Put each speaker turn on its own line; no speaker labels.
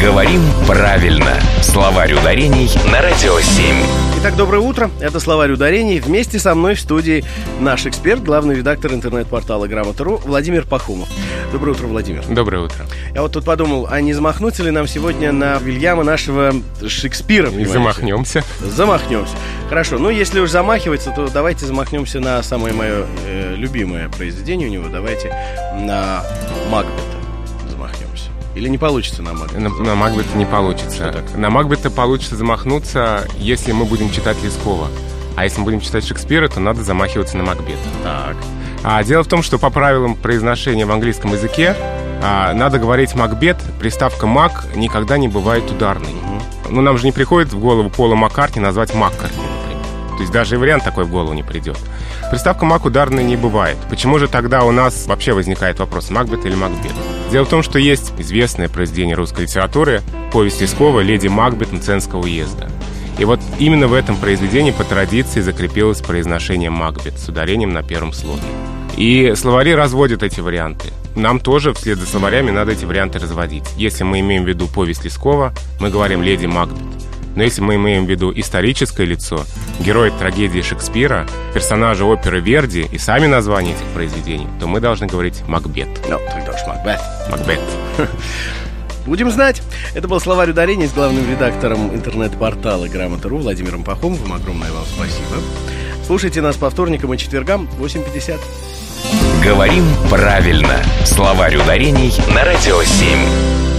Говорим правильно. Словарь ударений на Радио 7.
Итак, доброе утро. Это словарь ударений. Вместе со мной в студии наш эксперт, главный редактор интернет-портала Грамота.ру Владимир Пахомов. Доброе утро, Владимир.
Доброе утро.
Я вот тут подумал, а не замахнуться ли нам сегодня на Вильяма нашего Шекспира? понимаете?
Замахнемся.
Замахнемся. Хорошо, ну если уж замахиваться, то давайте замахнемся на самое мое э, любимое произведение у него. Давайте на Макбета. Или не получится на Макбета?
На, на Макбета не получится. На Макбета получится замахнуться, если мы будем читать Лескова. А если мы будем читать Шекспира, то надо замахиваться на Макбета.
Так.
А дело в том, что по правилам произношения в английском языке а, надо говорить Макбет, приставка Мак никогда не бывает ударной. Ну, нам же не приходит в голову Пола Маккартни назвать Маккартни. То есть даже и вариант такой в голову не придет. Приставка Мак ударной не бывает. Почему же тогда у нас вообще возникает вопрос, Макбет или Макбет? Дело в том, что есть известное произведение русской литературы, повесть Лескова «Леди Макбет Мценского уезда». И вот именно в этом произведении по традиции закрепилось произношение Макбет с ударением на первом слоге. И словари разводят эти варианты. Нам тоже вслед за словарями надо эти варианты разводить. Если мы имеем в виду повесть Лескова, мы говорим «Леди Макбет». Но если мы имеем в виду историческое лицо, героя трагедии Шекспира, персонажа оперы Верди и сами названия этих произведений, то мы должны говорить «Макбет».
Ну, тогда уж Макбет.
Макбет.
Будем знать. Это был словарь ударений с главным редактором интернет-портала Грамота.ру Владимиром Пахомовым. Огромное вам спасибо. Слушайте нас по вторникам и четвергам в 8.50.
Говорим правильно. Словарь ударений на Радио 7.